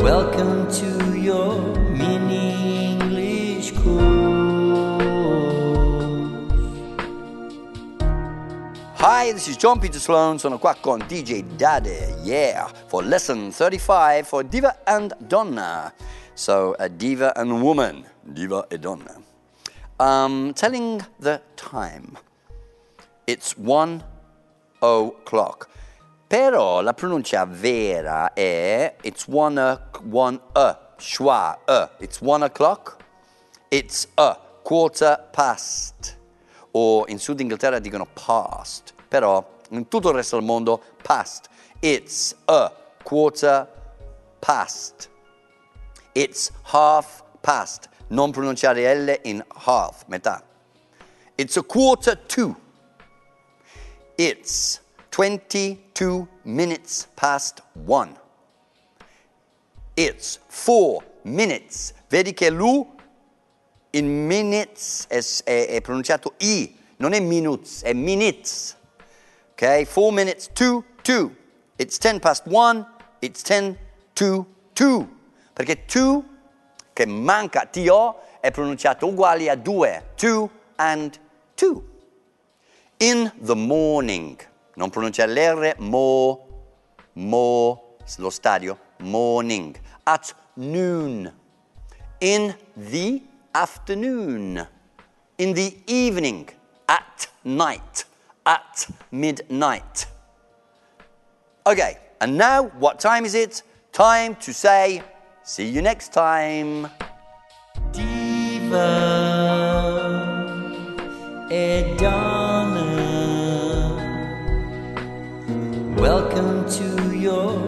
Welcome to your mini English course. Hi, this is John Peter Sloan. Sono qua con DJ Daddy, yeah, for lesson 35 for Diva and Donna. So, a diva and woman, diva e donna. Um, telling the time. It's one o'clock. Però la pronuncia vera è it's one a, one a, schwa, a. It's one o'clock. It's a quarter past. O in Sud Inghilterra dicono past. Però in tutto il resto del mondo past. It's a quarter past. It's half past. Non pronunciare L in half, metà. It's a quarter to. It's 22 minutes past one. It's four minutes. Vedi che l'U in minutes è, è- è pronunciato I, non è minutes, è minutes. Ok? Four minutes to two. It's 10 past one, it's 10 to two. Perché two, che manca TO, è pronunciato uguale a due. Two and two. In the morning. Non pronunciare l'R, mo, mo, lo stadio, morning. At noon. In the afternoon. In the evening. At night. At midnight. Okay, and now what time is it? Time to say, see you next time. Welcome to your